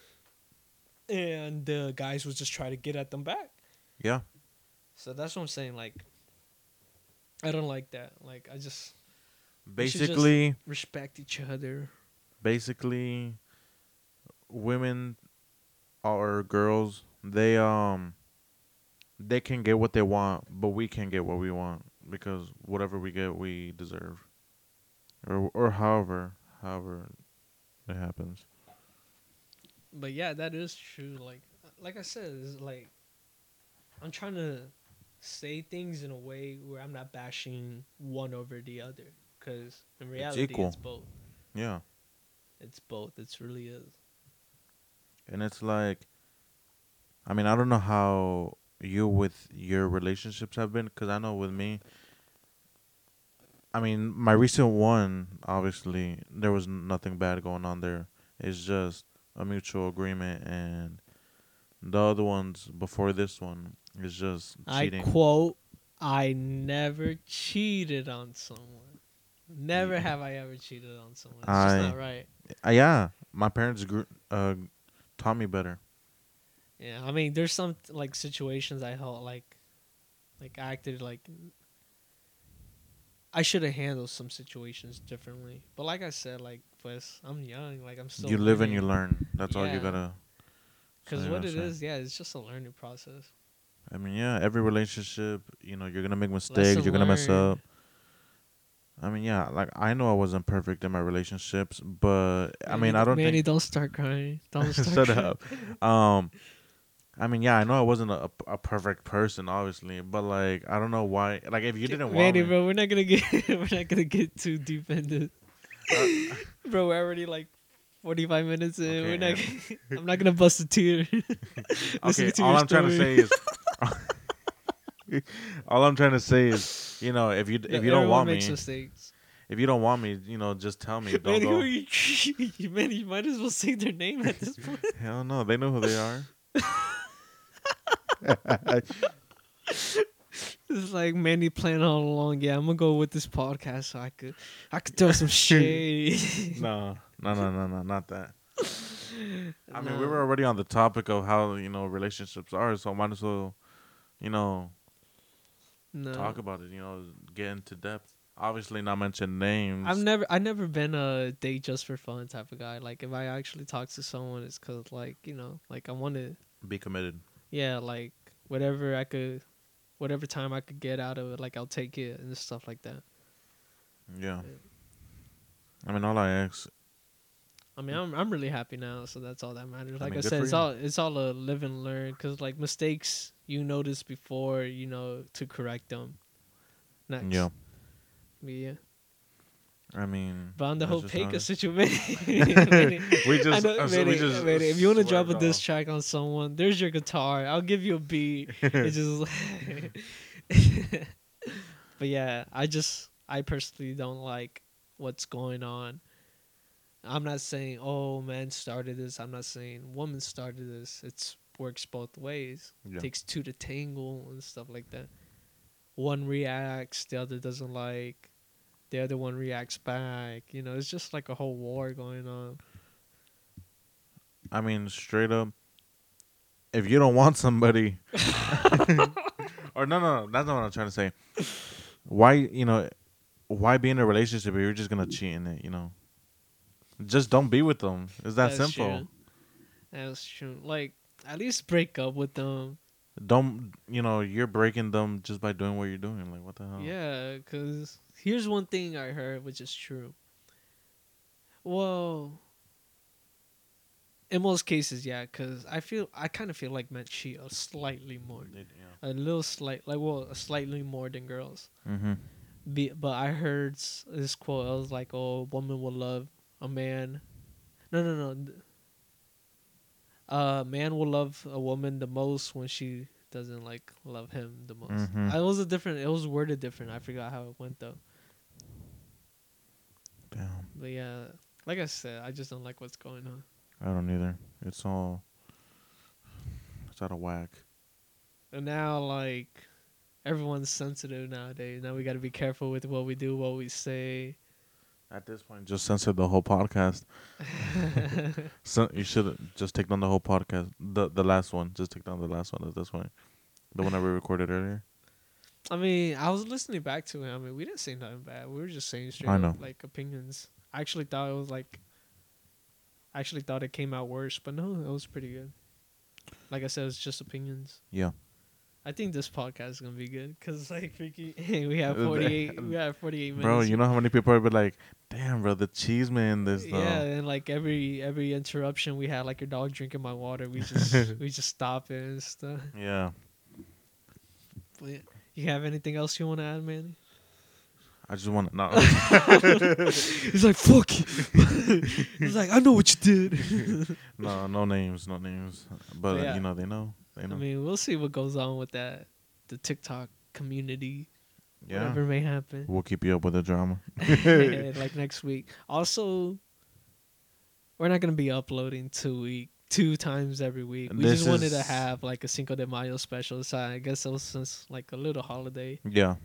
and the guys will just try to get at them back. Yeah. So that's what I'm saying. Like, I don't like that. Like, I just should just- Basically, respect each other. Basically women or girls, they um they can get what they want, but we can get what we want because whatever we get, we deserve. Or or however, however it happens. But yeah, that is true. Like, like I said, it's like I'm trying to say things in a way where I'm not bashing one over the other. Because in reality, it's, equal. both. Yeah. It's both. It really is. And it's like, I mean, I don't know how you with your relationships have been, because I know with me, I mean, my recent one, obviously, there was nothing bad going on there. It's just a mutual agreement, and the other ones before this one is just cheating. I quote, I never cheated on someone. Never have I ever cheated on someone. It's just not right. Uh, yeah, my parents grew, uh, taught me better. Yeah, I mean, there's some like situations I felt like, like acted like. I should have handled some situations differently, but like I said, like, pues, I'm young, like I'm still. you live and you learn. That's all you gotta. Because what yeah, it is, yeah, it's just a learning process. I mean, yeah, every relationship, you know, you're gonna make mistakes. Lesson you're gonna mess up. I mean, yeah, like I know I wasn't perfect in my relationships, but I mean, Manny- I don't Manny, think. don't start crying. Don't start Shut crying. up. Um, I mean, yeah, I know I wasn't a, a perfect person, obviously, but like, I don't know why. Like, if you didn't want Manny, me, bro, we're not gonna get we're not gonna get too deep into. bro, we're already like forty five minutes in. we're not. I'm not gonna bust a tear. okay, all I'm trying to say is, all I'm trying to say is, you know, if you if you don't want me, mistakes. if you don't want me, you know, just tell me. Don't who go. you? Man, you might as well say their name at this point. Hell no, they know who they are. It's like Manny planned all along. Yeah, I'm gonna go with this podcast so I could, I could throw some shade. no, no, no, no, no, not that. I mean, we No. were already on the topic of how you know relationships are, so I might as well, you know, no. talk about it. You know, get into depth. Obviously, not mention names. I've never, I've never been a date just for fun type of guy. Like if I actually talk to someone, it's cause like you know, like I want to, be committed. yeah, like whatever I could, whatever time I could get out of it, like I'll take it and stuff like that. Yeah. I mean, all I ask. I mean, I'm I'm really happy now, so that's all that matters. Like I, mean, good said, it's you. all it's all a live and learn. Cause like mistakes you notice before, you know, to correct them. Next. Yeah. Yeah. I mean, But on the whole just Peka how it is. situation, we just, know, Manny, we just. If you want to drop a diss track on someone, there's your guitar. I'll give you a beat. It's just, but yeah, I just, I personally don't like what's going on. I'm not saying, oh, man started this. I'm not saying woman started this. It's works both ways. Yeah. takes two to tangle and stuff like that. One reacts, the other doesn't like. The other one reacts back. You know, it's just like a whole war going on. I mean, straight up, if you don't want somebody, or no, no, no, that's not what I'm trying to say. Why, you know, why be in a relationship if you're just gonna cheat in it? You know, just don't be with them. It's that That's simple. True. That's true. Like, at least break up with them. Don't, you know, you're breaking them just by doing what you're doing. Like, what the hell? Yeah, because here's one thing I heard, which is true. Well, in most cases, yeah, because I feel I kind of feel like men cheat a slightly more, yeah. a little slight, like well, slightly more than girls. Mm-hmm. Be, but I heard this quote. I was like, "Oh, woman will love a man." No, no, no. A man will love a woman the most when she doesn't like love him the most. Mhm. It was a different. It was worded different. I forgot how it went though. Damn, But yeah, like I said, I just don't like what's going on. I don't either. It's all, it's out of whack. And now, like, everyone's sensitive nowadays. Now we got to be careful with what we do, what we say. At this point, just censor the whole podcast. So you should just take down the whole podcast. The the last one. Just take down the last one at this point. The one that we recorded earlier. I mean, I was listening back to it. I mean, we didn't say nothing bad. We were just saying straight up, like opinions. I actually thought it was like. I actually thought it came out worse, but no, it was pretty good. Like I said, it's just opinions. Yeah. I think this podcast is gonna be good because like freaking, we have forty eight, we have forty eight minutes. Bro, you know how many people are be like, "Damn, bro, the cheese man, this though." Yeah, and like every every interruption we had, like your dog drinking my water, we just we just stop it and stuff. Yeah. But you have anything else you want to add, Manny? I just want to no. He's like, fuck you. He's like, I know what you did. no, no names, no names. But Yeah. you know, they know. They know. I mean, we'll see what goes on with that, the TikTok community. Yeah. Whatever may happen. We'll keep you up with the drama. like next week. Also, we're not gonna be uploading two week two times every week. We This just wanted to have like a Cinco de Mayo special. So I guess it was since like a little holiday, Yeah.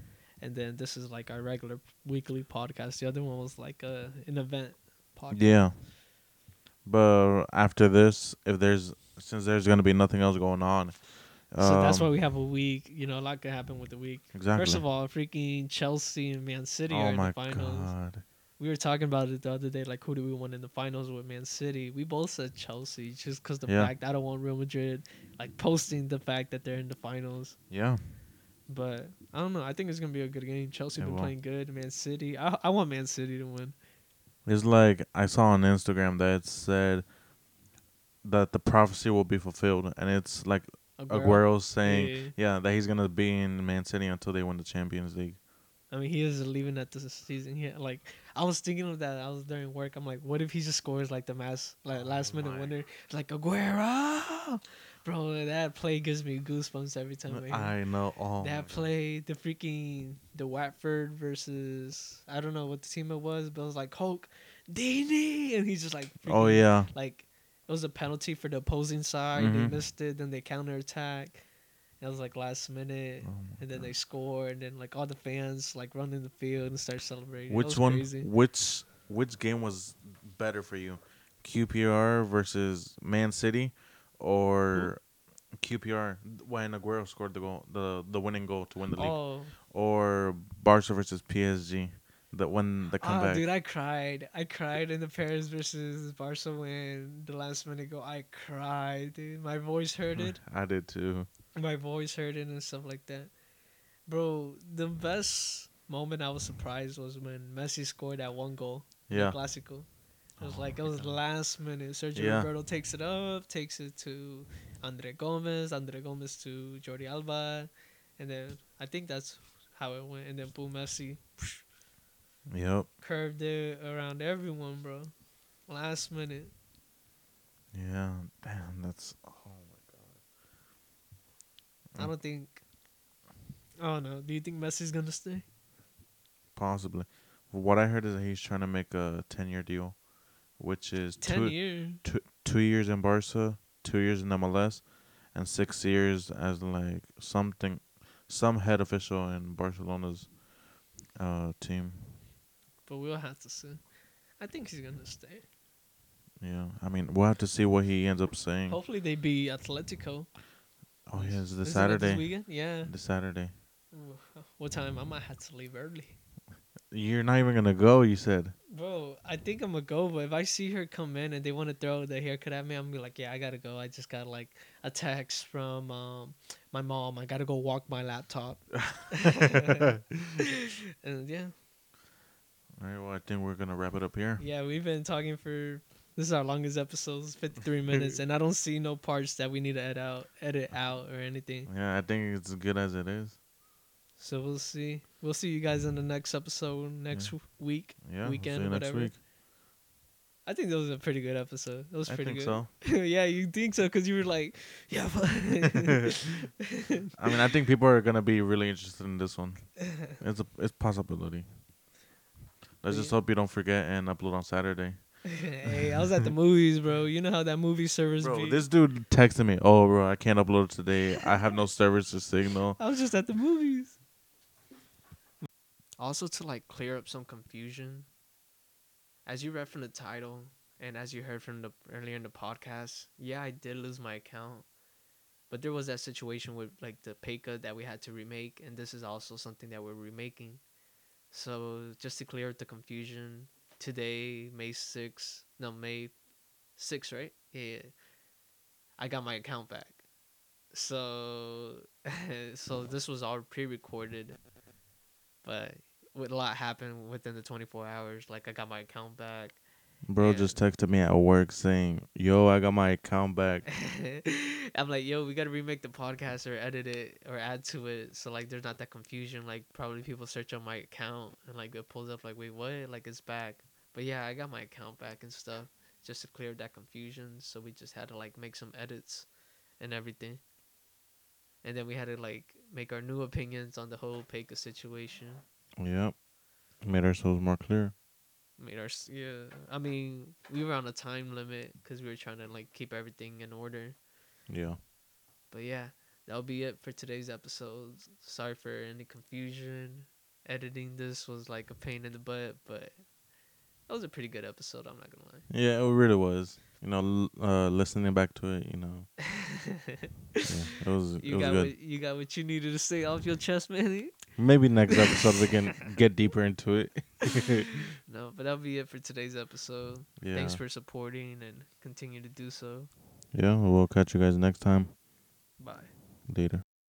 and then this is like our regular weekly podcast. The other one was like a an event podcast. Yeah. But after this, if there's since there's gonna be nothing else going on, So that's um, why we have a week. You know, a lot could happen with the week. exactly. First of all, freaking Chelsea and Man City are oh in my the finals. god. We were talking about it the other day, like who do we want in the finals with Man City? We both said Chelsea, just because the Yeah. fact I don't want Real Madrid like posting the fact that they're in the finals. Yeah. But I don't know. I think it's gonna be a good game. Chelsea It been will. playing good. Man City, I I want Man City to win. It's like I saw on Instagram that it said that the prophecy will be fulfilled, and it's like Aguero's saying, Yeah. yeah, that he's gonna be in Man City until they win the Champions League. I mean, he is leaving at this season. Yeah, like I was thinking of that. I was during work. I'm like, what if he just scores like the mass, like oh last minute my winner? Like Aguero, bro. That play gives me goosebumps every time. I. I know. Oh, that God. play, the freaking the Watford versus I don't know what the team it was, but it was like Hulk, Deeney, and he's just like, Oh yeah. like it was a penalty for the opposing side. Mhm. They missed it, then they counter attack. It was like last minute, Oh and then God. they score, and then like all the fans like run in the field and start celebrating. Which one? Crazy. Which which game was better for you? QPR versus Man City, or QPR when Aguero scored the goal, the the winning goal to win the league, Oh, or Barca versus PSG, that when the ah, comeback. dude, I cried. I cried in the Paris versus Barca when the last minute goal. I cried, dude. My voice hurted. I did too. my voice hurting and stuff like that. Bro, the best moment I was surprised was when Messi scored that one goal. in the Yeah. Classico. It was Oh like it was God. last minute. Sergio Yeah. Roberto takes it up, takes it to Andre Gomes, Andre Gomes to Jordi Alba, and then I think that's how it went. And then boom, Messi Yep. curved it around everyone, bro. Last minute. Yeah. Damn. That's. Oh my god. I don't think. I don't know. Do you think Messi's gonna stay? Possibly. What I heard is that he's trying to make a ten-year deal, which is Ten two years. two two years in Barca, two years in MLS, and six years as like something, some head official in Barcelona's uh team. But we'll have to see. I think he's gonna stay. Yeah, I mean we'll have to see what he ends up saying. Hopefully they be Atletico. Oh yeah, it's Isn't this that Saturday. This weekend? Yeah. The Saturday. Ooh, What time? I might have to leave early. You're not even gonna go. You said. Bro, I think I'm gonna go, but if I see her come in and they want to throw the haircut at me, I'm gonna be like, yeah, I gotta go. I just got like a text from um, my mom. I gotta go walk my laptop. and yeah, All right. Well, I think we're gonna wrap it up here. yeah, we've been talking for this is our longest episode, 53 minutes, and I don't see no parts that we need to edit out, edit out or anything. Yeah, I think it's as good as it is. So we'll see. We'll see you guys in the mm. next episode next w week. Yeah. Weekend, we'll see you next whatever. week. I think that was a pretty good episode. That was I pretty think good. so. yeah, you think so? Because you were like, yeah. but- I mean, I think people are gonna be really interested in this one. It's a it's possibility. Let's just hope you don't forget and upload on Saturday. hey, I was at the movies, bro. You know how that movie service Bro, be. this dude texted me. Oh, bro, I can't upload today. I have no service or signal. I was just at the movies. Also, to like clear up some confusion, as you read from the title and as you heard from the earlier in the podcast, yeah, I did lose my account, but there was that situation with like the pay cut that we had to remake, and this is also something that we're remaking. So just to clear the confusion, today May sixth, no May sixth, right? Yeah, I got my account back. So, so this was all pre-recorded, but a lot happened within the 24 hours. Like I got my account back. Bro just texted me at work saying, "Yo, I got my account back." I'm like, yo, we gotta remake the podcast or edit it or add to it, so like there's not that confusion. Like probably people search on my account and like it pulls up like, wait, what? Like it's back. But yeah, I got my account back and stuff just to clear that confusion. So we just had to like make some edits and everything. And then we had to like make our new opinions on the whole Peka situation. Yep, made ourselves more clear. Made our yeah. I mean, we were on a time limit because we were trying to like keep everything in order. Yeah. But yeah, that'll be it for today's episode. Sorry for any confusion. Editing this was like a pain in the butt, but that was a pretty good episode. I'm not gonna lie. Yeah, it really was. You know, l- uh, listening back to it, you know, yeah, it was it you was got good. what you got what you needed to say off your chest, Manny. Maybe next episode we can get deeper into it. No, but that'll be it for today's episode. yeah. Thanks for supporting and continue to do so. yeah, we'll catch you guys next time. Bye. Later.